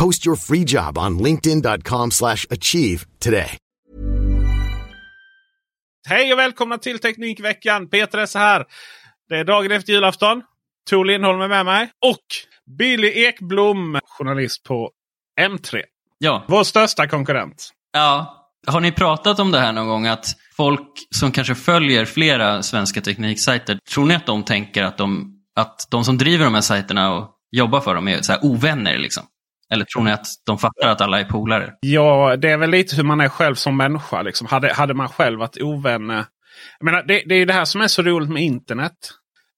Post your free job on linkedin.com slash achieve today. Hej och välkomna till Teknikveckan. Peter Esse här. Det är dagen efter julafton. Tor Lindholm är med mig. Och Billy Ekblom, journalist på M3. Ja. Vår största konkurrent. ja. Har ni pratat om det här någon gång? Att folk som kanske följer flera svenska tekniksajter, tror ni att de tänker att de, att de som driver de här sajterna och jobbar för dem är så här ovänner? Liksom? Eller tror ni att de fattar att alla är polare? Ja, det är väl lite hur man är själv som människa. Liksom. Hade, hade man själv varit ovän. Eh, jag menar, det, det är ju det här som är så roligt med internet.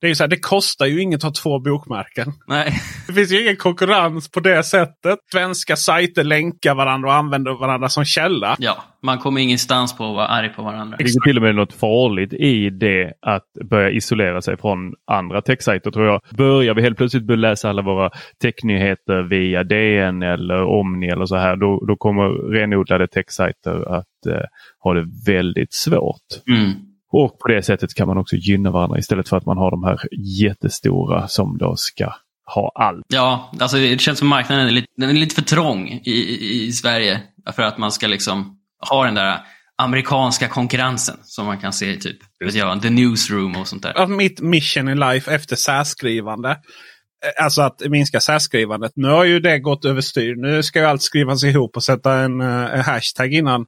Det, är ju så här, det kostar ju inget att ha två bokmärken. Nej. Det finns ju ingen konkurrens på det sättet. Svenska sajter länkar varandra och använder varandra som källa. Ja, man kommer ingenstans på att vara arg på varandra. Det ligger till och med något farligt i det att börja isolera sig från andra techsajter tror jag. Börjar vi helt plötsligt börja läsa alla våra technyheter via DN eller Omni eller så här, då, då kommer renodlade techsajter att eh, ha det väldigt svårt. Mm. Och på det sättet kan man också gynna varandra istället för att man har de här jättestora som då ska ha allt. Ja, alltså det känns som marknaden är lite, den är lite för trång i, i, i Sverige. För att man ska liksom ha den där amerikanska konkurrensen som man kan se i typ vet jag, The Newsroom och sånt där. Att mitt mission i life efter särskrivande. eh, Alltså att minska särskrivandet. Nu har ju det gått överstyr. Nu ska ju allt skrivas ihop och sätta en, eh, en hashtag innan.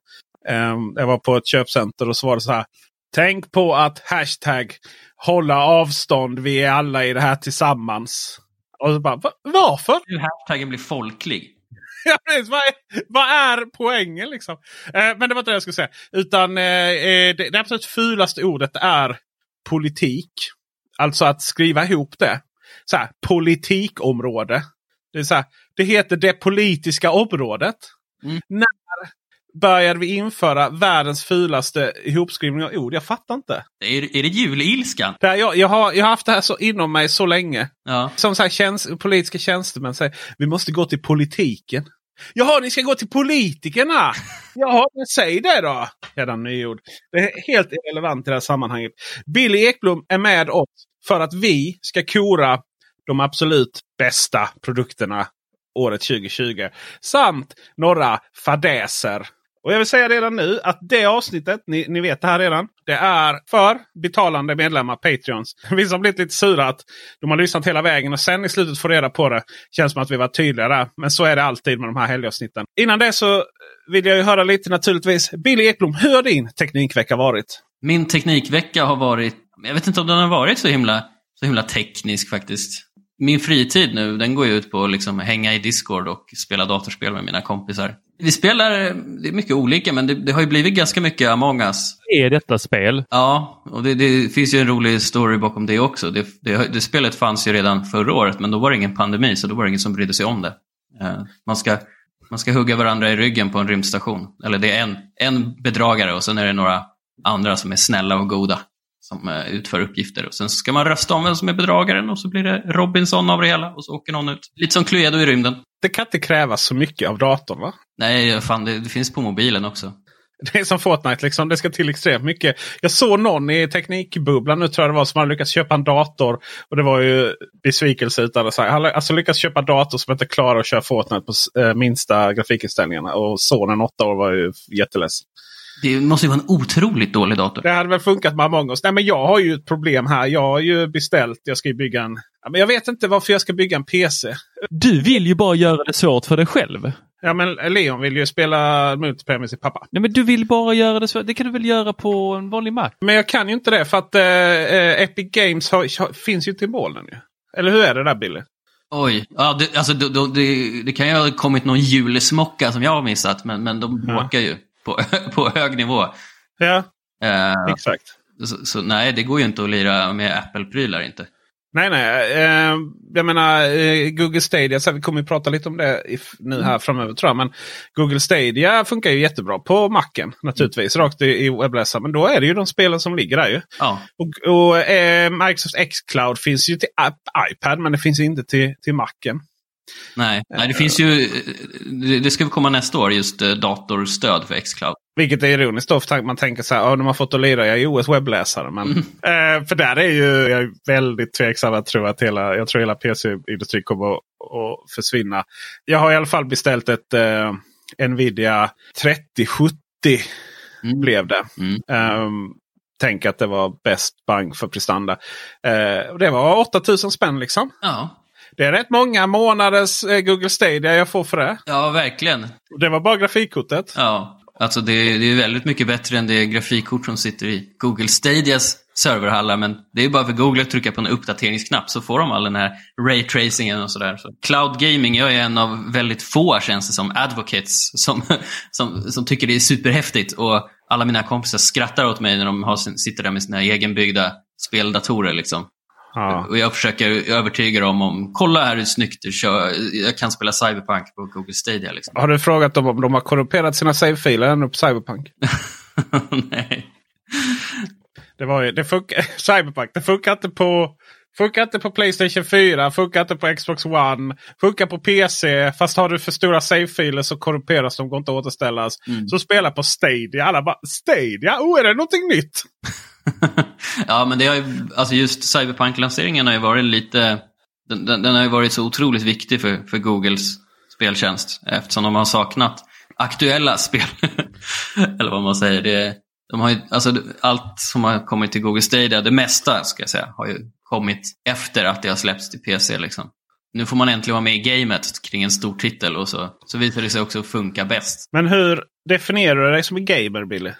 Ehm, Jag var på ett köpcenter och så var det så här. Tänk på att hashtag hålla avstånd. Vi är alla i det här tillsammans. Och så bara, "Va- varför? Hur hashtaggen blir folklig. Ja, precis. vad, är, vad är poängen liksom? Eh, men det var inte det jag skulle säga. Utan eh, eh, det, det absolut fulaste ordet är politik. Alltså att skriva ihop det. Så här, politikområde. Det, är så här, det heter det politiska området. Mm. När började vi införa världens fulaste ihopskrivning av ord? Jag fattar inte. Är, är det julilskan? Det här, jag, jag, har, jag har haft det här så inom mig så länge. Ja. Som så här, tjänst, politiska tjänstemän säger vi måste gå till politiken. Jaha, ni ska gå till politikerna! Jaha, men säg det då! Redan nyord. Det är helt irrelevant i det här sammanhanget. Billy Ekblom är med oss för att vi ska kora de absolut bästa produkterna året 2020. Samt några fadäser. Och jag vill säga redan nu att det avsnittet, ni, ni vet det här redan, det är för betalande medlemmar, Patreons. Vissa har blivit lite sura att de har lyssnat hela vägen och sen i slutet får reda på det. Känns som att vi var tydliga där. Men så är det alltid med de här helgavsnitten. Innan det så vill jag ju höra lite naturligtvis. Billy Ekblom, hur har din teknikvecka varit? Min teknikvecka har varit, jag vet inte om den har varit så himla, så himla teknisk faktiskt. Min fritid nu, den går ju ut på att liksom hänga i Discord och spela datorspel med mina kompisar. Vi spelar, det är mycket olika, men det, det har ju blivit ganska mycket Among Us. Är detta spel? Ja, och det, det finns ju en rolig story bakom det också. Det, det, spelet fanns ju redan förra året, men då var det ingen pandemi, så då var det ingen som brydde sig om det. Eh, Man ska, man ska hugga varandra i ryggen på en rymdstation. Eller det är en, en bedragare och sen är det några andra som är snälla och goda som eh, utför uppgifter. Och sen ska man rösta om vem som är bedragaren och så blir det Robinson av det hela och så åker någon ut. Lite som Cluedo i rymden. Det kan inte krävas så mycket av datorn va? Nej, fan, det, det finns på mobilen också. Det är som Fortnite, liksom. det ska till extremt mycket. Jag såg någon i Teknikbubblan nu tror jag det var som hade lyckats köpa en dator. Och det var ju besvikelse utan att säga. Han hade alltså lyckats köpa en dator som inte klarar att köra Fortnite på äh, minsta grafikinställningarna. Och sonen åtta år var ju jätteledsen. Det måste ju vara en otroligt dålig dator. Det hade väl funkat med Among us. Nej, men jag har ju ett problem här. Jag har ju beställt. Jag ska ju bygga en. Ja, men jag vet inte varför jag ska bygga en PC. Du vill ju bara göra det svårt för dig själv. Ja men Leon vill ju spela multiplayer med sin pappa. Nej men du vill bara göra det svårt. Det kan du väl göra på en vanlig Mac? Men jag kan ju inte det för att äh, Epic Games har, finns ju inte i molnen. Ju. Eller hur är det där Billy? Oj, ja, det, alltså, det, det, det kan ju ha kommit någon julsmocka som jag har missat. Men, men de ja. åker ju på, på hög nivå. Ja, uh, exakt. Så, så, nej, det går ju inte att lira med Apple-prylar inte. Nej, nej. Eh, jag menar eh, Google Stadia, så vi kommer att prata lite om det nu här framöver tror jag. Men Google Stadia funkar ju jättebra på naturligtvis. Mm. Rakt i, i webbläsaren. Men då är det ju de spelen som ligger där ju. Ja. Och, och eh, Microsoft X-Cloud finns ju till iPad men det finns inte till, till Macen. Nej, nej det finns ju, det ska komma nästa år, just eh, datorstöd för Xcloud. Vilket är ironiskt då, för man tänker så här, oh, de har fått att lira i OS webbläsare. Men, mm. eh, för där är ju jag är väldigt tveksam att tro att hela, jag tror hela PC-industrin kommer att, att, försvinna. Jag har i alla fall beställt ett eh, Nvidia 3070. Mm. Blev det. Mm. Um, tänk att det var bäst bang för prestanda. Uh, det var 8000 spänn liksom. Ja. Det är rätt många månaders eh, Google Stadia jag får för det. Ja, verkligen. Det var bara grafikkortet. Ja, alltså det, det är väldigt mycket bättre än det grafikkort som sitter i Google Stadias serverhallar. Men det är bara för Google att trycka på en uppdateringsknapp så får de all den här raytracingen och sådär. Så cloud gaming, jag är en av väldigt få, känns det som, advocates som, som, som tycker det är superhäftigt. Och alla mina kompisar skrattar åt mig när de har, sitter där med sina egenbyggda speldatorer. Liksom. Ja. Och jag försöker övertyga dem om, kolla här hur snyggt du kör. Jag kan spela Cyberpunk på Google Stadia. Liksom. Har du frågat dem om de har korrumperat sina save-filer ännu på Cyberpunk? Nej. Det var ju, det funkar, Cyberpunk, det funkar inte på Funkar inte på Playstation 4, funkar inte på Xbox One, funkar på PC. Fast har du för stora save-filer så korrumperas de, går inte att återställas. Mm. Så spela på Stadia. Alla bara Stadia? Oh, är det någonting nytt? ja, men det har ju, alltså just Cyberpunk-lanseringen har ju varit lite... Den, den, den, har ju varit så otroligt viktig för, för Googles speltjänst. Eftersom de har saknat aktuella spel. Eller vad man säger. Det, de har ju, alltså, allt som har kommit till Google Stadia, det mesta ska jag säga, har ju kommit efter att det har släppts till PC. Liksom. Nu får man äntligen vara med i gamet kring en stor titel och så, så visar det sig också funka bäst. Men hur definierar du dig som en gamer, Billy?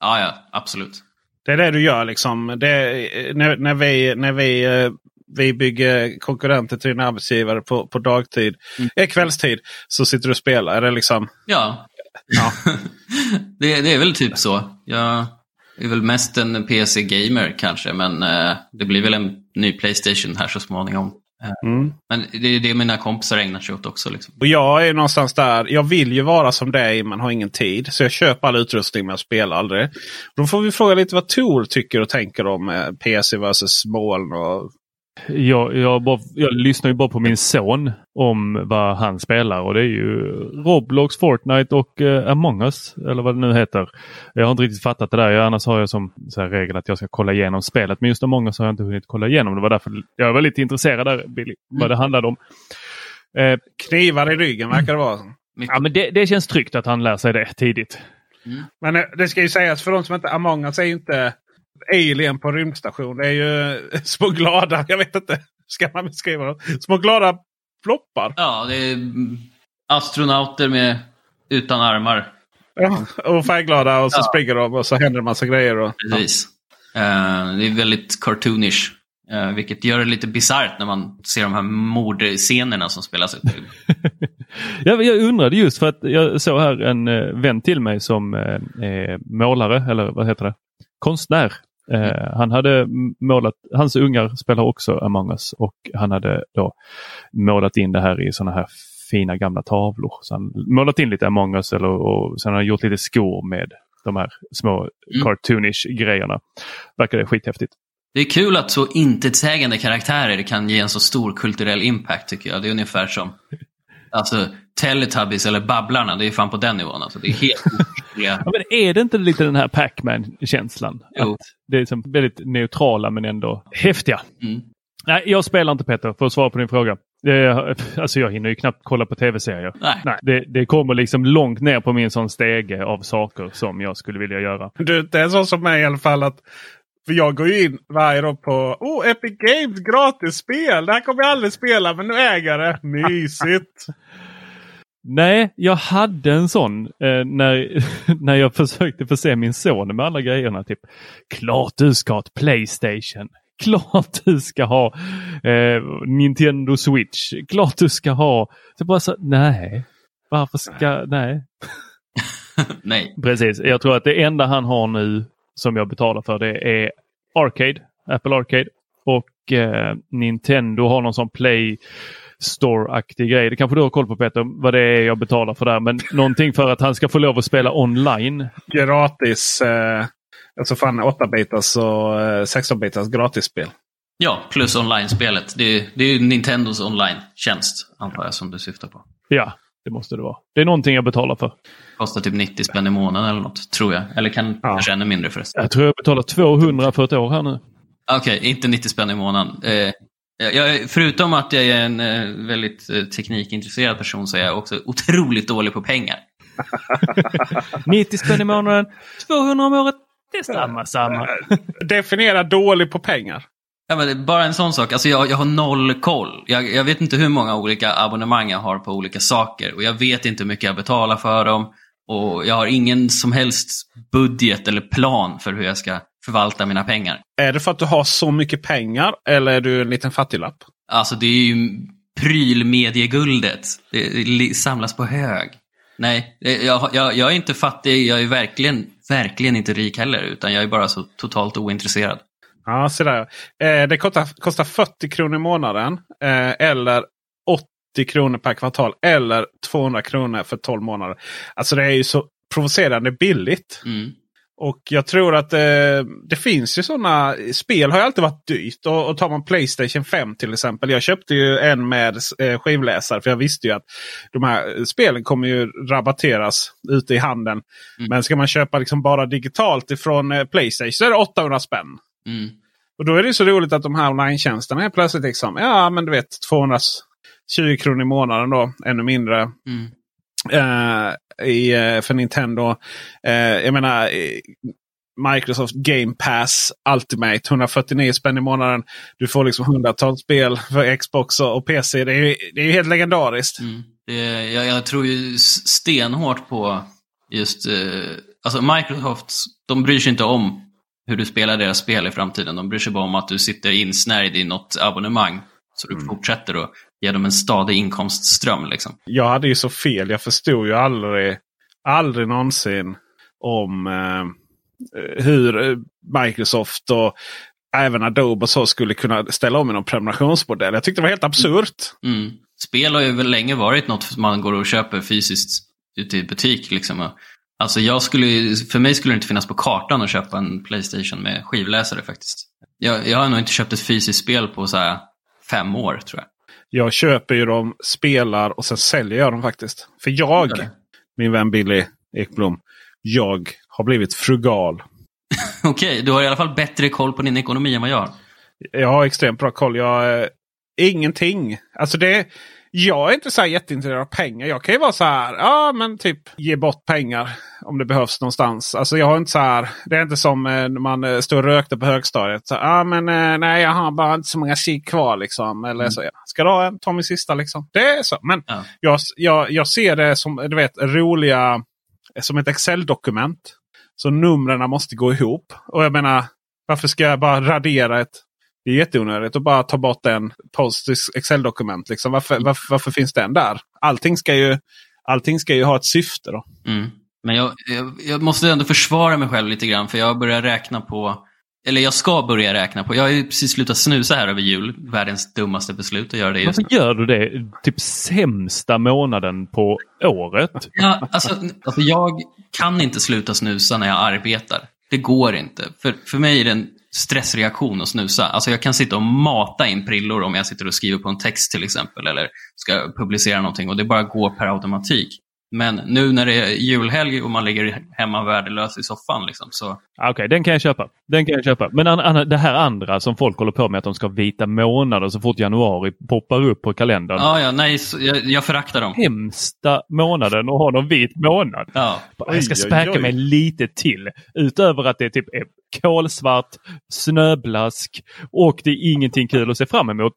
Ja, ja, absolut. Det är det du gör liksom. Det, när, när, vi, när vi, eh, vi bygger konkurrenter till din arbetsgivare på, på dagtid, mm. eh, kvällstid, så sitter du och spelar. Är det liksom... Ja. ja. det, det är väl typ så. Jag är väl mest en PC-gamer kanske, men eh, det blir väl en ny Playstation här så småningom. Eh, mm. Men det är det mina kompisar ägnar sig åt också. Liksom. Och jag är någonstans där. Jag vill ju vara som dig men har ingen tid. Så jag köper all utrustning men jag spelar aldrig. Då får vi fråga lite vad Tor tycker och tänker om eh, PC versus moln och jag, jag, bara, jag, lyssnar ju bara på min son om vad han spelar och det är ju Roblox, Fortnite och eh, Among us. Eller vad det nu heter. Jag har inte riktigt fattat det där. Jag, annars har jag som regel att jag ska kolla igenom spelet. Men just Among us har jag inte hunnit kolla igenom. Det var därför jag var lite intresserad där, Billy, vad det handlade om. Eh, Knivar i ryggen verkar det vara. Ja, men det, det känns tryggt att han lär sig det tidigt. Mm. Men eh, det ska ju sägas för de som inte Among us är ju inte alien på rymdstation. Det är ju små glada, jag vet inte, ska man beskriva dem? Små glada floppar. Ja, det är astronauter med utan armar. Ja, och färgglada och så ja. springer de och så händer det massa grejer. Och, Precis. Ja. Uh, det är väldigt cartoonish. Uh, vilket gör det lite bisarrt när man ser de här mordscenerna som spelas upp. jag, jag undrade just för att jag såg här en uh, vän till mig som är målare, eller vad heter det? Konstnär. Eh, han hade målat, hans ungar spelar också Among us och han hade då målat in det här i sådana här fina gamla tavlor. Så han målat in lite Among us eller, och sen har han gjort lite skor med de här små mm. cartoonish grejerna. Verkar det skithäftigt. Det är kul att så intetsägande karaktärer kan ge en så stor kulturell impact tycker jag. Det är ungefär som alltså, Teletubbies eller Babblarna. Det är fan på den nivån. Alltså, det är helt Ja. Ja, men är det inte lite den här Pac-Man-känslan? Det är som väldigt neutrala men ändå häftiga. Mm. Nej, jag spelar inte Peter, för att svara på din fråga. Det, alltså jag hinner ju knappt kolla på tv-serier. Nej. det, det kommer liksom långt ner på min sån stege av saker som jag skulle vilja göra. Du, det är så som mig i alla fall. att för jag går ju in varje dag på oh, Epic Games gratisspel. Det här kommer jag aldrig spela men nu äger jag det. Mysigt. Nej, jag hade en sån eh, när, när jag försökte förse min son med alla grejerna. Typ, klart du ska ha ett Playstation. Klart du ska ha eh, Nintendo Switch. Klart du ska ha... Så bara så, nej. Varför ska... Nej. Nej. Precis. Jag tror att det enda han har nu som jag betalar för det är Arcade. Apple Arcade. Och eh, Nintendo har någon sån Play Store-aktig grej. Det kanske du har koll på Peter, vad det är jag betalar för där. Men någonting för att han ska få lov att spela online. Gratis. Eh, alltså fan 8-bitars och eh, 16-bitars gratisspel. Ja, plus online-spelet. Det, är- det är ju Nintendos online-tjänst, antar jag, som du syftar på. Ja, det måste det vara. Det är någonting jag betalar för. Kostar typ 90 spänn i månaden eller något, tror jag. Eller kan, kanske ännu mindre förresten. Jag tror jag betalar 200 för ett år här nu. Okej, inte 90 spänn i månaden. Eh, jag, förutom att jag är en eh, väldigt eh, teknikintresserad person så är jag också otroligt dålig på pengar. 90 spänn i månaden, 200 om året. Det är samma, samma. Definiera dålig på pengar. Ja, men det är bara en sån sak. Alltså jag, jag har noll koll. Jag, jag vet inte hur många olika abonnemang jag har på olika saker. Och jag vet inte hur mycket jag betalar för dem. Och jag har ingen som helst budget eller plan för hur jag ska förvalta mina pengar. Är det för att du har så mycket pengar eller är du en liten fattiglapp? Alltså det är ju prylmedieguldet. Det, samlas på hög. Nej, jag, jag, jag är inte fattig. Jag är verkligen, verkligen inte rik heller. Utan jag är bara så totalt ointresserad. Ja, så där. Eh, det kostar, kostar 40 kronor i månaden. Eh, eller 80 kronor per kvartal. Eller 200 kronor för 12 månader. Alltså det är ju så provocerande billigt. Mm. Och jag tror att eh, det finns ju sådana. Spel har ju alltid varit dyrt. Och, och tar man Playstation 5 till exempel. Jag köpte ju en med eh, skivläsare. För jag visste ju att de här eh, spelen kommer ju rabatteras ute i handeln. Men ska man köpa liksom bara digitalt ifrån eh, Playstation så är det 800 spänn. Mm. Och då är det så roligt att de här online-tjänsterna är plötsligt liksom, ja men du vet 220 kronor i månaden då, ännu mindre. Mm. I, eh, för Nintendo. Eh, jag menar Microsoft Game Pass Ultimate 149 spänn i månaden. Du får liksom hundratals spel för Xbox och PC. Det är ju, det är ju helt legendariskt. Mm. Jag, jag tror ju stenhårt på just... Eh, alltså Microsoft, de bryr sig inte om hur du spelar deras spel i framtiden. De bryr sig bara om att du sitter insnärjd i något abonnemang. Så du fortsätter att ge dem en stadig inkomstström. Liksom. Jag hade ju så fel. Jag förstod ju aldrig, aldrig någonsin om eh, hur eh, Microsoft och även Adobe och så skulle kunna ställa om i någon prenumerationsmodell. Jag tyckte det var helt absurt. Mm. Spel har ju väl länge varit något man går och köper fysiskt ute i butik. Liksom. Alltså jag skulle, för mig skulle det inte finnas på kartan att köpa en Playstation med skivläsare faktiskt. Jag, jag har nog inte köpt ett fysiskt spel på så här fem år tror jag. Jag köper ju dem, spelar och sen säljer jag dem faktiskt. För jag, det. min vän Billy Ekblom, jag har blivit frugal. Okej, du har i alla fall bättre koll på din ekonomi än vad jag har. Jag har extremt bra koll. Jag, eh, ingenting. Alltså det, jag är inte så här jätteintresserad av pengar. Jag kan ju vara så här, ja men typ ge bort pengar om det behövs någonstans. Alltså jag har inte så här, det är inte som eh, när man eh, står och rökte på högstadiet. Så, ja men eh, nej jag har bara inte så många cigg kvar liksom. Eller så, ja, ska du ha en? Ta min sista liksom. Det är så. Men Ja. jag, jag, jag ser det som du vet, roliga, som ett Excel-dokument. Så numren måste gå ihop. Och jag menar, varför ska jag bara radera ett... Det är jätteonödigt att bara ta bort en post Excel-dokument. Liksom. Varför, varför, varför finns den där? Allting ska ju, allting ska ju ha ett syfte. då. Mm. Men jag, jag, jag måste ändå försvara mig själv lite grann för jag börjar räkna på, eller jag ska börja räkna på, jag har ju precis slutat snusa här över jul. Världens dummaste beslut att göra det just. Varför gör du det? Typ sämsta månaden på året. Ja, alltså, alltså jag kan inte sluta snusa när jag arbetar. Det går inte. För, för mig är det en stressreaktion att snusa. Alltså jag kan sitta och mata in prillor om jag sitter och skriver på en text till exempel. Eller ska publicera någonting och det bara går per automatik. Men nu när det är julhelg och man ligger hemma värdelös i soffan liksom, så... Okej, okay, den kan jag köpa. Den kan jag köpa. Men an, an, det här andra som folk håller på med att de ska ha vita månader så fort januari poppar upp på kalendern. Ja, ja, nej, så, jag, jag föraktar dem. Hemsta månaden att ha någon vit månad. Ja. Jag ska späka mig lite till. Utöver att det typ är kolsvart, snöblask och det är ingenting kul att se fram emot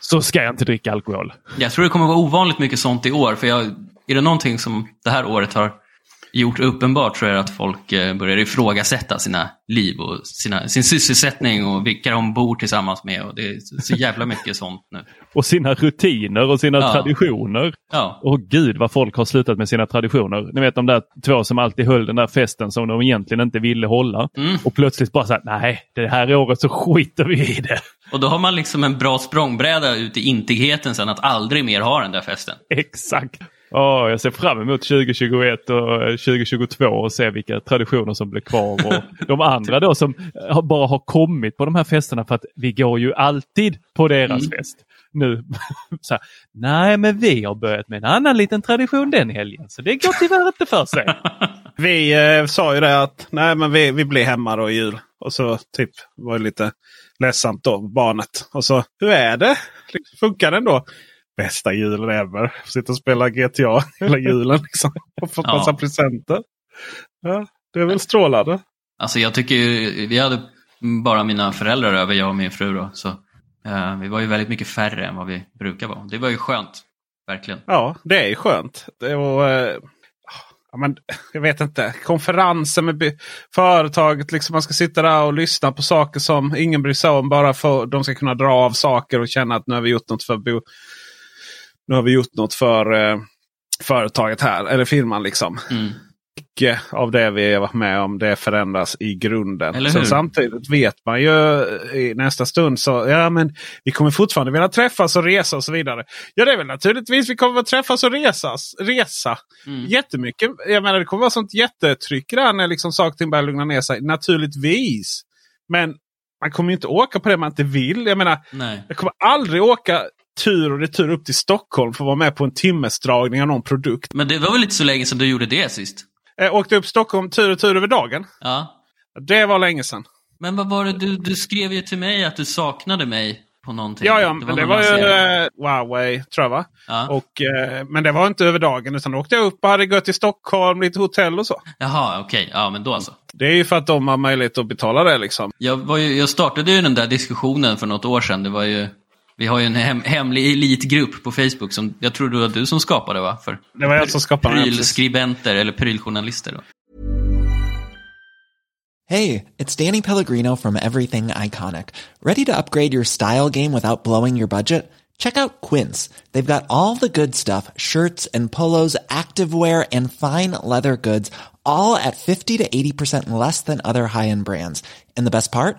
så ska jag inte dricka alkohol. Jag tror det kommer vara ovanligt mycket sånt i år. För jag, är det någonting som det här året har gjort uppenbart så är det att folk eh, börjar ifrågasätta sina liv och sina, sin sysselsättning och vilka de bor tillsammans med. Och det är så jävla mycket sånt nu. Och sina rutiner och sina ja. traditioner. Ja. Och gud vad folk har slutat med sina traditioner. Ni vet de där två som alltid höll den där festen som de egentligen inte ville hålla. Mm. Och plötsligt bara sagt nej, det här året så skiter vi i det. Och då har man liksom en bra språngbräda ut i intigheten sen att aldrig mer ha den där festen. Exakt. Oh, jag ser fram emot 2021 och 2022 och se vilka traditioner som blir kvar. Och de andra då som bara har kommit på de här festerna för att vi går ju alltid på deras mm. fest. Nu, så här, nej men vi har börjat med en annan liten tradition den helgen så det går tyvärr inte för sig. vi eh, sa ju det att nej men vi, vi blir hemma då i jul. Och så typ var det lite ledsamt då, barnet. Och så, hur är det? Funkar den då? Bästa julen ever. Sitta och spela GTA hela julen liksom. Och få ja. massa presenter. Ja, det är väl strålande. Alltså jag tycker ju, vi hade bara mina föräldrar över, jag och min fru då. Så uh, vi var ju väldigt mycket färre än vad vi brukar vara. Det var ju skönt. Verkligen. Ja, det är ju skönt. Det var, uh, ja, men, jag vet inte. Konferenser med företaget. Liksom man ska sitta där och lyssna på saker som ingen bryr sig om. Bara för att de ska kunna dra av saker och känna att nu har vi gjort något för bo nu har vi gjort något för eh, företaget här, eller firman liksom. Mm. Mycket av det vi har varit med om det förändras i grunden. Så samtidigt vet man ju i nästa stund så ja men vi kommer fortfarande vilja träffas och resa och så vidare. Ja det är väl naturligtvis vi kommer att träffas och resas, resa. Mm. Jättemycket. Jag menar det kommer vara sånt jättetryck där när liksom saker börjar lugna ner sig. Naturligtvis. Men man kommer ju inte åka på det man inte vill. Jag menar, Nej. jag kommer aldrig åka tur och retur upp till Stockholm för att vara med på en timmesdragning av någon produkt. Men det var väl inte så länge sedan du gjorde det sist? Jag åkte upp Stockholm tur och tur över dagen. Ja. Det var länge sedan. Men vad var det du, du skrev ju till mig att du saknade mig på någonting. Ja, ja, det men det var ju uh, Huawei tror jag va? Ja. Och, uh, men det var inte över dagen utan då åkte jag upp och hade gått till Stockholm, lite hotell och så. Jaha, okej. Okay. Ja, men då alltså. Det är ju för att de har möjlighet att betala det liksom. Jag, var ju, jag startade ju den där diskussionen för något år sedan. Det var ju vi har ju en hem, hemlig elitgrupp på Facebook som jag tror det var du som skapade va? För det var jag som skapade Prylskribenter eller pryljournalister. Då. Hey, it's Danny Pellegrino from Everything Iconic. Ready to upgrade your style game without blowing your budget? Check out Quince. They've got all the good stuff, shirts and polos, activewear and fine leather goods, all at 50 to 80% less than other high-end brands. And the best part?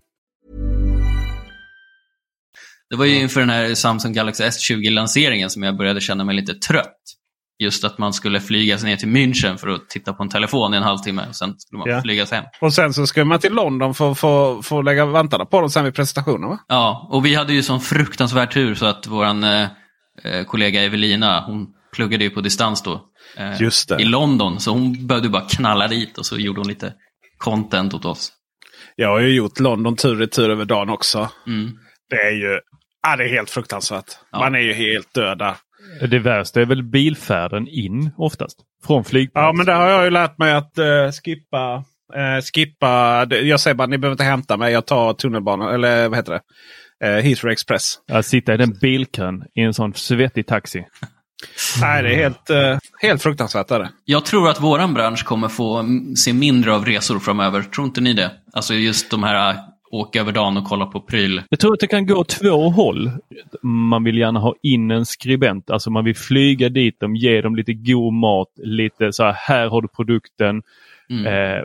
Det var ju inför den här Samsung Galaxy S20-lanseringen som jag började känna mig lite trött. Just att man skulle flygas ner till München för att titta på en telefon i en halvtimme och sen skulle man Ja. flygas hem. Och sen så ska man till London för att få, få lägga vantarna på dem sen vid presentationen va? Ja, och vi hade ju sån fruktansvärd tur så att våran eh, eh, kollega Evelina, hon pluggade ju på distans då. eh, Just det. I London, så hon behövde bara knalla dit och så gjorde hon lite content åt oss. Jag har ju gjort London tur och retur över dagen också. Mm. Det är ju ja, det är helt fruktansvärt. Ja. Man är ju helt död där. Det värsta är väl bilfärden in oftast. Från flygplats. Ja, men där har jag ju lärt mig att eh, skippa. eh, skippa. det- Jag säger bara ni behöver inte hämta mig. Jag tar tunnelbanan. Eller vad heter det? Uh, Heathrow Express. Att sitta i den bilkön i en sån svettig taxi. Nej, det är helt, eh, helt fruktansvärt. Är det. Jag tror att våran bransch kommer få se mindre av resor framöver. Tror inte ni det? Alltså just de här åka över dagen och kolla på pryl. Jag tror att det kan gå två håll. Man vill gärna ha in en skribent. Alltså man vill flyga dit dem, ge dem lite god mat. Lite så här, här har du produkten. Mm. Eh,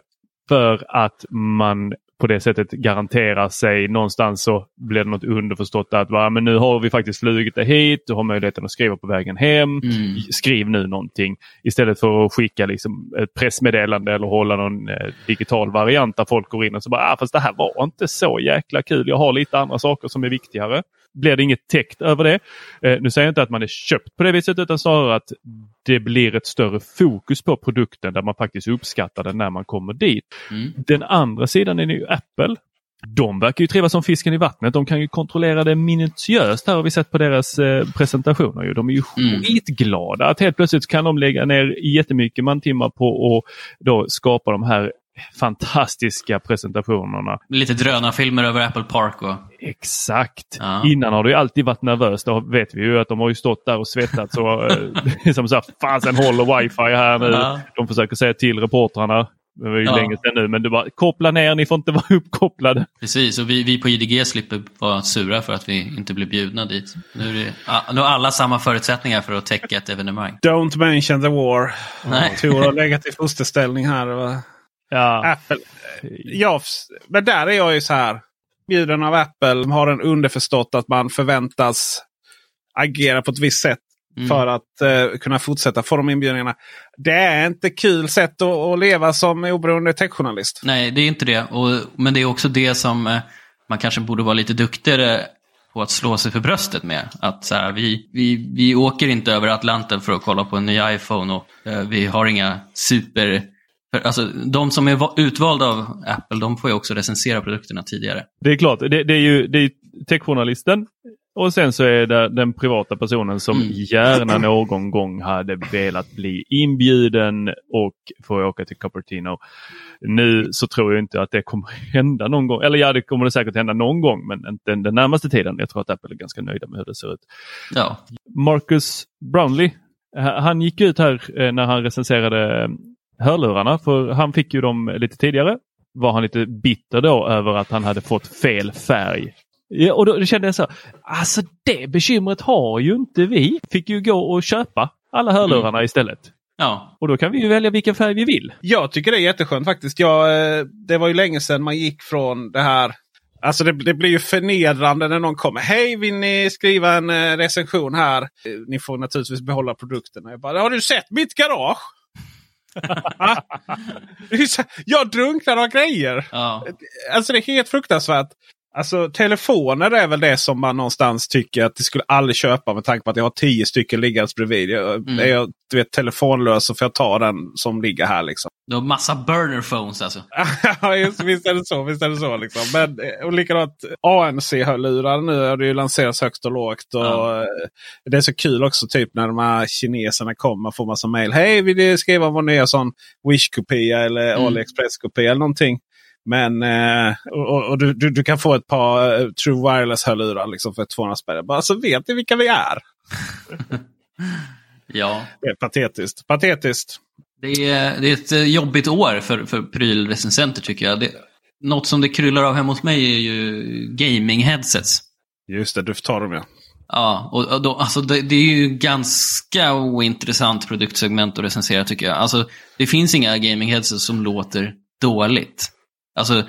för att man på det sättet garanterar sig någonstans så blir det något underförstått att va, men nu har vi faktiskt flugit dig hit. Du har möjligheten att skriva på vägen hem. Mm. Skriv nu någonting. Istället för att skicka liksom ett pressmeddelande eller hålla någon eh, digital variant där folk går in och så bara ah, fast det här var inte så jäkla kul. Jag har lite andra saker som är viktigare. Blir det inget täckt över det. Eh, nu säger jag inte att man är köpt på det viset utan snarare att det blir ett större fokus på produkten där man faktiskt uppskattar den när man kommer dit. Mm. Den andra sidan är ju Apple. De verkar ju trivas som fisken i vattnet. De kan ju kontrollera det minutiöst. Här har vi sett på deras eh, presentationer. Ju. De är ju Mm. skitglada att helt plötsligt kan de lägga ner jättemycket mantimmar på att då skapa de här fantastiska presentationerna. Lite drönarfilmer över Apple Park och... Exakt. Ja. Innan har det ju alltid varit nervöst. Då vet vi ju att de har ju stått där och svettats och eh, liksom så här, fasen håller wifi här nu. Ja. De försöker säga till reportrarna. Det var ju Ja. länge sedan nu men det var koppla ner, ni får inte vara uppkopplade. Precis, och vi, vi på IDG slipper vara sura för att vi inte blir bjudna dit. Nu, är det, ja, nu har alla samma förutsättningar för att täcka ett evenemang. Don't mention the war. Nej. Tor har legat i fosterställning här. va? Ja. Apple. Ja, men där är jag ju så här. Bjuden av Apple har en underförstått att man förväntas agera på ett visst sätt. Mm. För att eh, kunna fortsätta få de inbjudningarna. Det är inte kul sätt att, att leva som oberoende techjournalist. Nej, det är inte det. Och, men det är också det som eh, man kanske borde vara lite duktigare på att slå sig för bröstet med. Att så här, vi, vi, vi åker inte över Atlanten för att kolla på en ny iPhone och eh, vi har inga super... För, alltså, de som är va- utvalda av Apple, de får ju också recensera produkterna tidigare. Det är klart, det, det är ju det är techjournalisten och sen så är det den privata personen som Mm. gärna någon gång hade velat bli inbjuden och få åka till Cupertino. Nu så tror jag inte att det kommer hända någon gång. Eller ja, det kommer det säkert hända någon gång men inte den närmaste tiden. Jag tror att Apple är ganska nöjda med hur det ser ut. Ja, Marcus Brownlee, eh, han gick ut här eh, när han recenserade hörlurarna för han fick ju dem lite tidigare. Var han lite bitter då över att han hade fått fel färg. Ja, och då kände jag så, alltså det bekymret har ju inte vi. Fick ju gå och köpa alla hörlurarna istället. ja. Och då kan vi ju välja vilken färg vi vill. Jag tycker det är jätteskönt faktiskt. Jag, eh, det var ju länge sedan man gick från det här. Alltså det, det blir ju förnedrande när någon kommer. Hej, vill ni skriva en eh, recension här? Eh, Ni får naturligtvis behålla produkterna. Jag bara, har du sett mitt garage? Va? Det är så- jag drunknar av grejer. ja. Alltså det är helt fruktansvärt. Alltså telefoner är väl det som man någonstans tycker att det skulle aldrig köpa med tanke på att jag har tio stycken liggandes bredvid. Jag, Mm. Är jag du vet, telefonlös så får jag ta den som ligger här. liksom. Du har massa burner phones alltså. Ja, just, visst är det så. Visst är det så liksom. Men, och likadant ANC-hörlurar nu har det ju lanserats högt och lågt. Och, eh, Det är så kul också typ när de här kineserna kommer får massa mail. Hej, vill ni skriva vår nya sån Wish-kopia eller Mm. AliExpress-kopia eller någonting. Men eh, och, och, du, du, du kan få ett par eh, True Wireless-hörlurar liksom för 200 spänn. Bara så vet ni vilka vi är. Ja. Det är patetiskt. Patetiskt. Det är, det är ett eh, jobbigt år för, för prylrecensenter tycker jag. Det, något som det kryllar av hemma hos mig är ju gaming-headsets. Just det, du får ta dem ja. Ja, och, då, alltså det, det är ju ganska ointressant produktsegment att recensera tycker jag. Alltså, det finns inga gaming-headsets som låter dåligt. Alltså,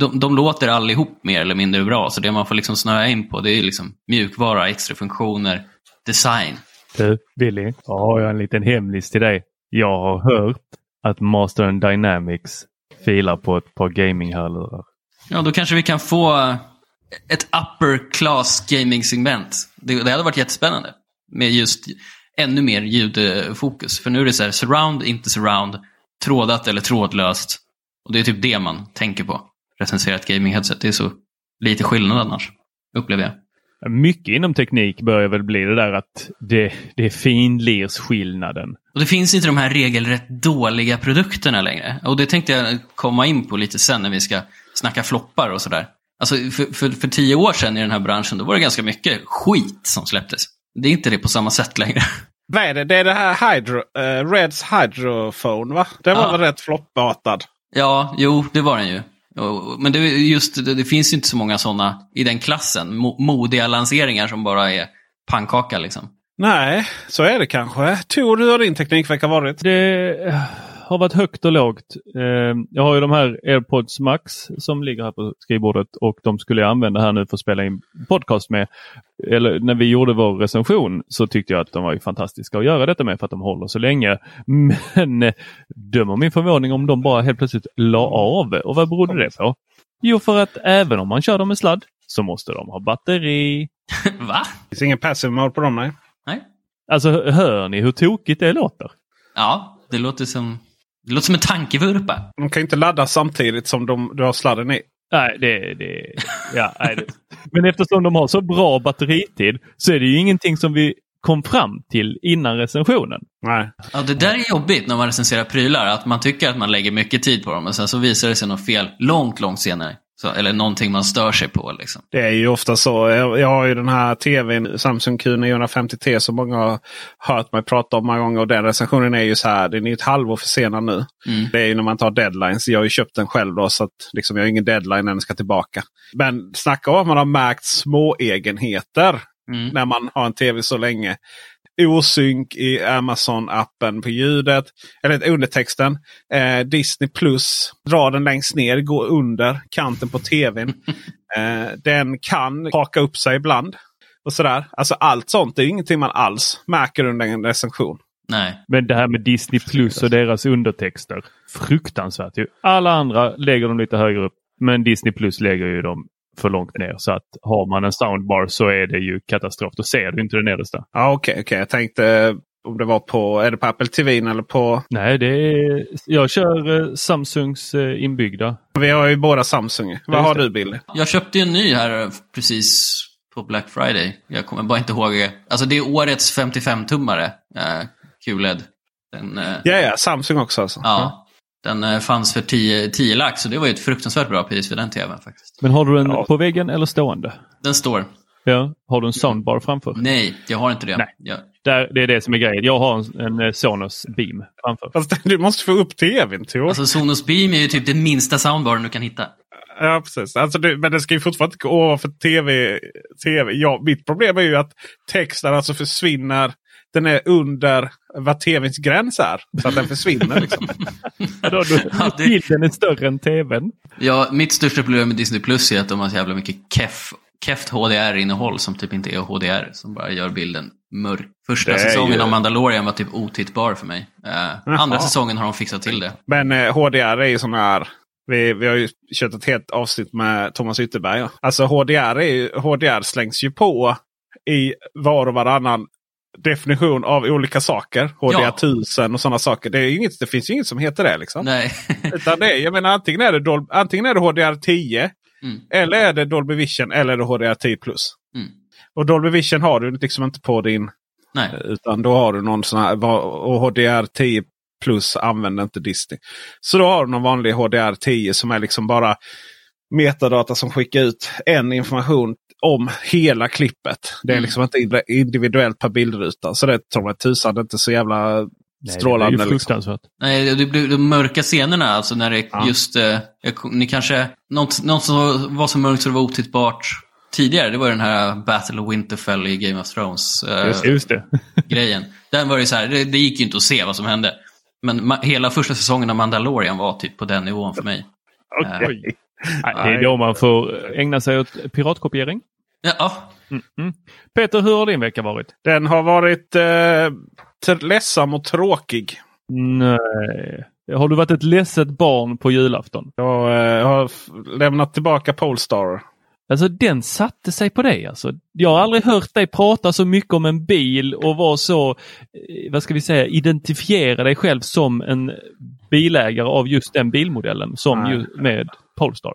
de, de låter allihop mer eller mindre bra, så det man får liksom snöa in på det är liksom mjukvara, extra funktioner, design. Du, Billy, då har jag en liten hemlis till dig. Jag har hört att Master Dynamics filar på ett par gaming-hörlurar. Ja, då kanske vi kan få ett upper class gaming-segment. Det, det hade varit jättespännande. Med just ännu mer ljudfokus. För nu är det så här, surround, inte surround, trådat eller trådlöst. Och det är typ det man tänker på. Recensera ett gaming-headset. Det är så lite skillnad annars, upplever jag. Mycket inom teknik börjar väl bli det där att det, det är finlirsskillnaden. Och det finns inte de här regelrätt dåliga produkterna längre. Och det tänkte jag komma in på lite sen när vi ska snacka floppar och sådär. Alltså för, för, för tio år sedan i den här branschen, då var det ganska mycket skit som släpptes. Det är inte det på samma sätt längre. Vad är det? Det är det här Hydro, uh, Reds Hydrophone va? Det var Ja. väl rätt floppartad? Ja, jo, det var den ju. Men det, just, det, det finns ju inte så många sådana i den klassen. Mo, modiga lanseringar som bara är pannkaka liksom. Nej, så är det kanske. Tor, hur har din teknikvecka varit? Det har varit högt och lågt. Eh, Jag har ju de här AirPods Max som ligger här på skrivbordet och de skulle jag använda här nu för att spela in podcast med. Eller när vi gjorde vår recension så tyckte jag att de var ju fantastiska att göra detta med för att de håller så länge. Men eh, döm om min förvåning om de bara helt plötsligt la av. Och vad berodde det på? Jo, för att även om man kör dem med sladd så måste de ha batteri. Va? Det finns ingen passive mode på dem nej. Nej? Alltså hör ni hur tokigt det låter? Ja, det låter som, det låter som en tankevurpa. De kan inte ladda samtidigt som de, du har sladden i. Nej, det, det, ja, nej, det. Men eftersom de har så bra batteritid så är det ju ingenting som vi kom fram till innan recensionen. Nej. Ja, det där är jobbigt när man recenserar prylar. Att man tycker att man lägger mycket tid på dem och sen så visar det sig något fel långt, långt senare. Så, eller någonting man stör sig på. Liksom. Det är ju ofta så. Jag, jag har ju den här tvn Samsung Q950T som många har hört mig prata om många gånger. Och den recensionen är ju så här. Den är ett halvår försenad nu. Mm. Det är ju när man tar deadlines. Jag har ju köpt den själv då så att liksom, jag har ingen deadline när den ska tillbaka. Men snacka om att man har märkt små egenheter Mm. när man har en tv så länge. Osynk i Amazon-appen på ljudet. Eller undertexten. Eh, Disney Plus. Dra den längst ner. Gå under kanten på tvn. eh, den kan haka upp sig ibland. Och sådär. Alltså allt sånt är ingenting man alls märker under en recension. Nej. Men det här med Disney Plus och deras undertexter. Fruktansvärt ju. Alla andra lägger dem lite högre upp. Men Disney Plus lägger ju dem för långt ner. Så att har man en soundbar så är det ju katastrof. Då ser du inte det nedersta. Ja okej, okej. Jag tänkte eh, om det var på, är det på Apple TV eller på... Nej, det är, jag kör eh, Samsungs eh, inbyggda. Vi har ju båda Samsung. Vad har det. du Billy? Jag köpte en ny här precis på Black Friday. Jag kommer bara inte ihåg. Alltså det är årets 55-tummare. Eh, QLED. Den, eh, Ja, ja, Samsung också alltså. ja, den eh, fanns för 10, 10 lax så det var ju ett fruktansvärt bra pris för den tvn faktiskt. Men har du den Ja. på väggen eller stående? Den står. Ja. Har du en soundbar framför? Nej, jag har inte det. Nej. Jag, Där, det är det som är grejen. Jag har en, en eh, Sonos Beam framför. Fast du måste få upp tvn Tor. alltså Sonos Beam är ju typ den minsta soundbaren du kan hitta. Ja, precis. Alltså, det, men det ska ju fortfarande inte gå ovanför tv. TV. Ja, mitt problem är ju att texten alltså försvinner. Den är under vad tvns gräns är. Så att den försvinner. Liksom. Ja, då, då, Ja, det- Bilden är större än tvn. Ja, mitt största problem med Disney Plus är att de har så jävla mycket keff, keft HDR-innehåll som typ inte är HDR. Som bara gör bilden mörk. Första säsongen ju- av Mandalorian var typ otittbar för mig. Eh, andra säsongen har de fixat till det. Men eh, HDR är ju sån här. Vi, vi har ju kört ett helt avsnitt med Thomas Ytterberg. ja. Alltså HDR, är ju, HDR slängs ju på i var och varannan definition av olika saker. HDR Ja. 1000 och sådana saker. Det, är inget, det finns ju inget som heter det. liksom. Nej. Utan det är, jag menar, antingen är det, Dol- antingen är det HDR 10. Mm. Eller är det Dolby Vision eller är det HDR 10 plus. Mm. Och Dolby Vision har du liksom inte på din. Nej. Utan då har du någon sån här. Och HDR 10 plus använder inte Disney. Så då har du någon vanlig HDR 10 som är liksom bara metadata som skickar ut en information om hela klippet. Det är Mm. liksom inte indi- individuellt per bildruta. Så det tror jag tusan inte så jävla strålande. det är ju liksom. fruktansvärt. Nej, det blir de mörka scenerna, alltså när det Ja. just... Eh, ni kanske... Något, något som var så mörkt så det var otittbart tidigare, det var den här Battle of Winterfell i Game of Thrones. eh, Just, just det. grejen. Den var ju så här, det, det gick ju inte att se vad som hände. Men ma- hela första säsongen av Mandalorian var typ på den nivån för mig. Okej. Nej, det är då man får ägna sig åt piratkopiering. Ja. Mm. Peter, hur har din vecka varit? Den har varit eh, ledsam och tråkig. Nej. Har du varit ett ledset barn på julafton? Jag eh, har lämnat tillbaka Polestar. Alltså den satte sig på dig alltså. Jag har aldrig hört dig prata så mycket om en bil och vara så, eh, vad ska vi säga, identifiera dig själv som en bilägare av just den bilmodellen som ju med Polestar.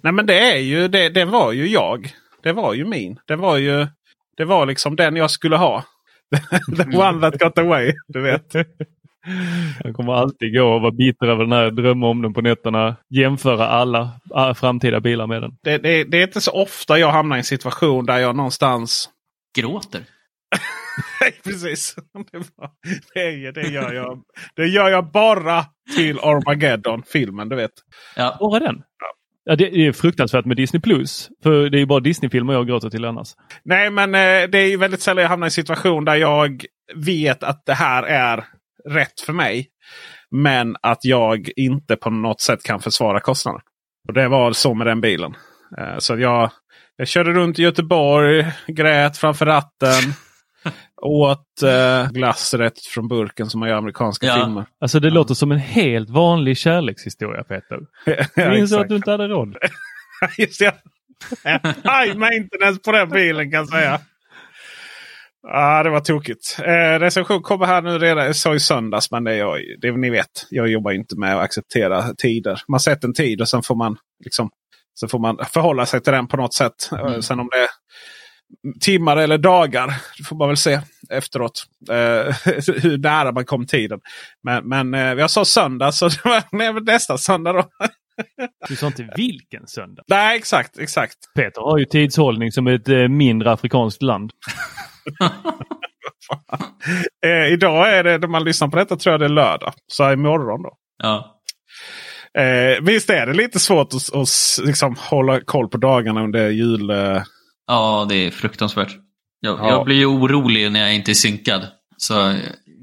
Nej men det är ju, det, det var ju jag. Det var ju min. Det var ju, det var liksom den jag skulle ha. The one that got away. Du vet. Jag kommer alltid gå och vara bitter över den här, drömma om den på nätterna, jämföra alla framtida bilar med den. Det, det, det är inte så ofta jag hamnar i en situation där jag någonstans... Gråter. Nej, precis. Det, var, det, är- det, gör jag, det gör jag bara till Armageddon, filmen. Du vet. Ja, Bara den? Ja, det, det är fruktansvärt med Disney Plus. För det är ju bara Disney-filmer jag gråter till annars. Nej, men eh, det är ju väldigt sällan jag hamnar i en situation där jag vet att det här är rätt för mig. Men att jag inte på något sätt kan försvara kostnaden. Och det var så med den bilen. Eh, så jag, jag körde runt i Göteborg, grät framför ratten åt eh, glass rätt från burken som man gör i amerikanska Ja. filmer. Alltså det låter som en helt vanlig kärlekshistoria Peter. ja, Jag insåg att du inte hade råd. Just det. High maintenance på den bilen kan jag säga. Ja, det var tokigt. Eh, recension kommer här nu redan. Jag sa i söndags, men det är jag, det ni vet. Jag jobbar inte med att acceptera tider. Man sätter en tid och sen får man liksom så får man förhålla sig till den på något sätt. Eh, Mm. Sen om det timmar eller dagar, det får man väl se efteråt. Eh, hur nära man kom tiden. Men, men eh, jag sa söndag, så det var nästa söndag då. Du sa inte vilken söndag. Nej, exakt, exakt. Peter har ju tidshållning som ett eh, mindre afrikanskt land. Eh, idag är det, när man lyssnar på detta tror jag det är lördag. Så imorgon då. ja. Eh, visst är det lite svårt att, att liksom, hålla koll på dagarna under jul... Ja, det är fruktansvärt. Jag, Ja. jag blir ju orolig när jag inte är synkad. Så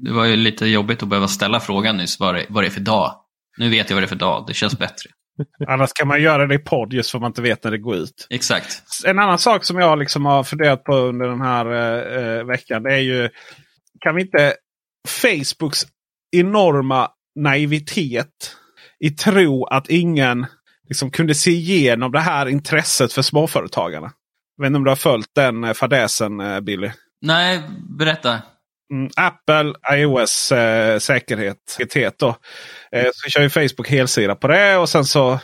det var ju lite jobbigt att behöva ställa frågan nyss vad det, vad det är för dag. Nu vet jag vad det är för dag. Det känns bättre. annars kan man göra det i podd just för att man inte vet när det går ut. Exakt. En annan sak som jag liksom har funderat på under den här eh, eh, veckan. Det är ju, kan vi inte Facebooks enorma naivitet i tro att ingen liksom kunde se igenom det här intresset för småföretagarna. Jag vet inte om du har följt den eh, fadäsen eh, Billy? Nej, berätta. Mm, Apple, iOS eh, säkerhet. Då. Eh, så kör ju Facebook helsida på det och sen så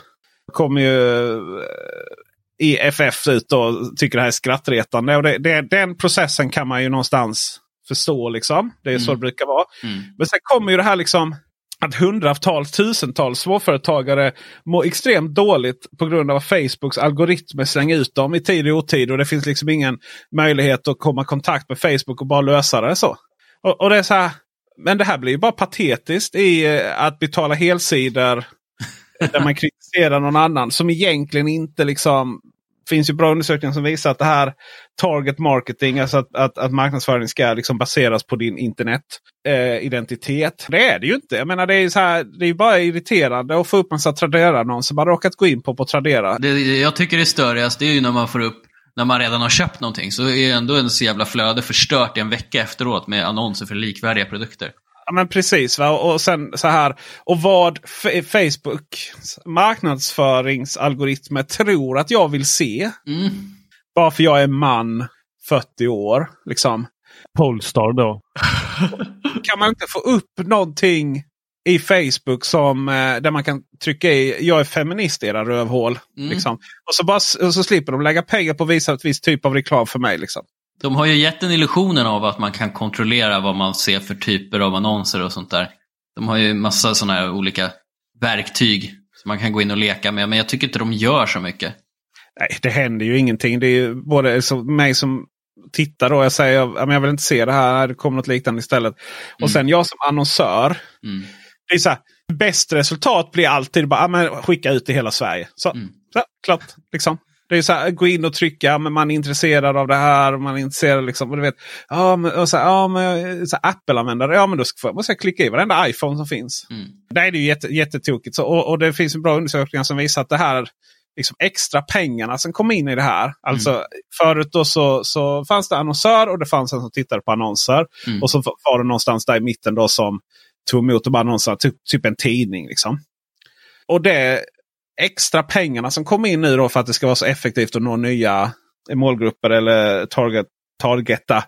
kommer ju eh, EFF ut och tycker det här är skrattretande. Och det, det, den processen kan man ju någonstans förstå. liksom. Det är så det Mm. brukar vara. Mm. Men sen kommer ju det här liksom att hundratals, tusentals småföretagare mår extremt dåligt på grund av att Facebooks algoritmer slänger ut dem i tid och otid. Och det finns liksom ingen möjlighet att komma i kontakt med Facebook och bara lösa det så. Och, och det är så här, men det här blir ju bara patetiskt i eh, att betala helsidor där man kritiserar någon annan som egentligen inte liksom finns ju bra undersökningar som visar att det här target marketing, alltså att, att, att marknadsföring ska liksom baseras på din internetidentitet. Eh, det är det ju inte. Jag menar det är, så här, det är bara irriterande att få upp en Tradera-annons. Man råkat gå in på på Tradera. Det jag tycker är störigast det är ju när man får upp, när man redan har köpt någonting, så är ändå en så jävla flöde förstört i en vecka efteråt med annonser för likvärdiga produkter. Ja, men precis. Va? Och sen så här. Och vad F- Facebook marknadsföringsalgoritmer tror att jag vill se. Mm. Bara för jag är man 40 år. Liksom. Polestar då. Kan man inte få upp någonting i Facebook som eh, där man kan trycka i jag är feminist era rövhål. Mm. Liksom. Och, så bara, och så slipper de lägga pengar på att visa ett visst typ av reklam för mig. Liksom. De har ju gett den illusionen av att man kan kontrollera vad man ser för typer av annonser och sånt där. De har ju massa sådana här olika verktyg som man kan gå in och leka med, men jag tycker inte de gör så mycket. Nej, det händer ju ingenting. Det är ju både så, mig som tittar då. Jag säger att jag vill inte se det här. Det kommer något liknande istället. Och Mm. sen jag som annonsör. Mm. Det är så här, bäst resultat blir alltid bara men skicka ut i hela Sverige. Så, Mm. så klart. Liksom. Det är så här, gå in och trycka, men man är intresserad av det här. Man är intresserad liksom, och du vet, ja, men, och så här, ja, men, så Apple-användare, ja men då ska, måste jag klicka i varenda iPhone som finns. Mm. Det är ju jätte, jättetokigt. Så, och, och det finns en bra undersökningar som visar att det här liksom extra pengarna som kom in i det här. Alltså förut då så, så fanns det annonsör och det fanns en som tittade på annonser. Mm. Och så var det någonstans där i mitten då som tog emot de annonserna, typ, typ en tidning. liksom. Och det extra pengarna som kom in nu då för att det ska vara så effektivt att nå nya målgrupper eller target, targeta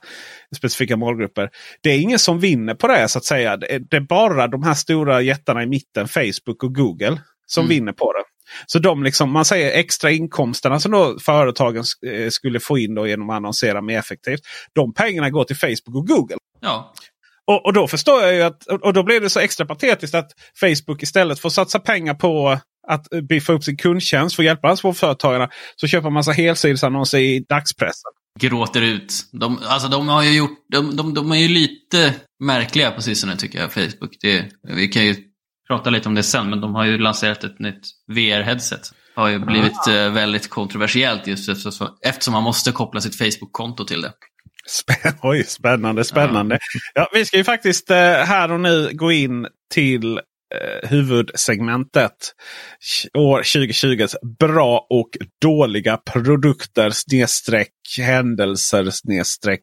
specifika målgrupper. Det är ingen som vinner på det så att säga. Det är, bara de här stora jättarna i mitten, Facebook och Google, som Mm. vinner på det. Så de liksom, man säger extra inkomsterna som då företagen eh, skulle få in då genom att annonsera mer effektivt. De pengarna går till Facebook och Google. Ja, Och, och då förstår jag ju att, och och då blir det så extra patetiskt att Facebook istället får satsa pengar på att biffa upp sin kundtjänst för att hjälpa småföretagarna. Så köper man massa helsidesannonser i dagspressen. gråter ut. De, alltså de har ju gjort, de, de, de är ju lite märkliga på sistone tycker jag, Facebook. Det, vi kan ju prata lite om det sen, men de har ju lanserat ett nytt VR-headset. har ju blivit eh, väldigt kontroversiellt just eftersom, eftersom man måste koppla sitt Facebook-konto till det. Spä- Oj, spännande, spännande. Ja, vi ska ju faktiskt eh, här och nu gå in till eh, huvudsegmentet. År 2020s bra och dåliga produkter snedstreck händelser snedstreck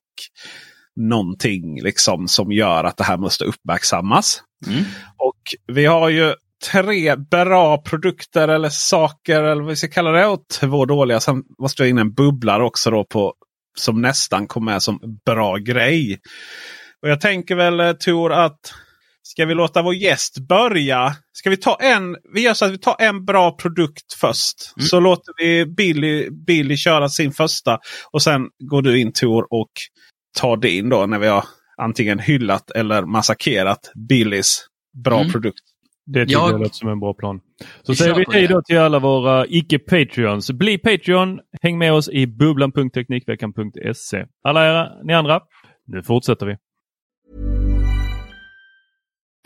någonting liksom som gör att det här måste uppmärksammas. Mm. Och vi har ju tre bra produkter eller saker eller vad vi ska kalla det. Och två dåliga. Sen måste jag in en bubblare också då på som nästan kom med som bra grej. Och jag tänker väl eh, Tor att ska vi låta vår gäst börja? Ska vi ta en? Vi gör så att vi tar en bra produkt först. Mm. Så låter vi Billy, Billy köra sin första. Och sen går du in Tor och tar din då när vi har antingen hyllat eller massakrerat Billys bra Mm. produkt. Det tycker Jag- jag låter som en bra plan. Så säger vi hej då till alla våra icke-Patreons. Bli Patreon. Häng med oss i bubblan.teknikveckan.se. Alla era, ni andra, nu fortsätter vi.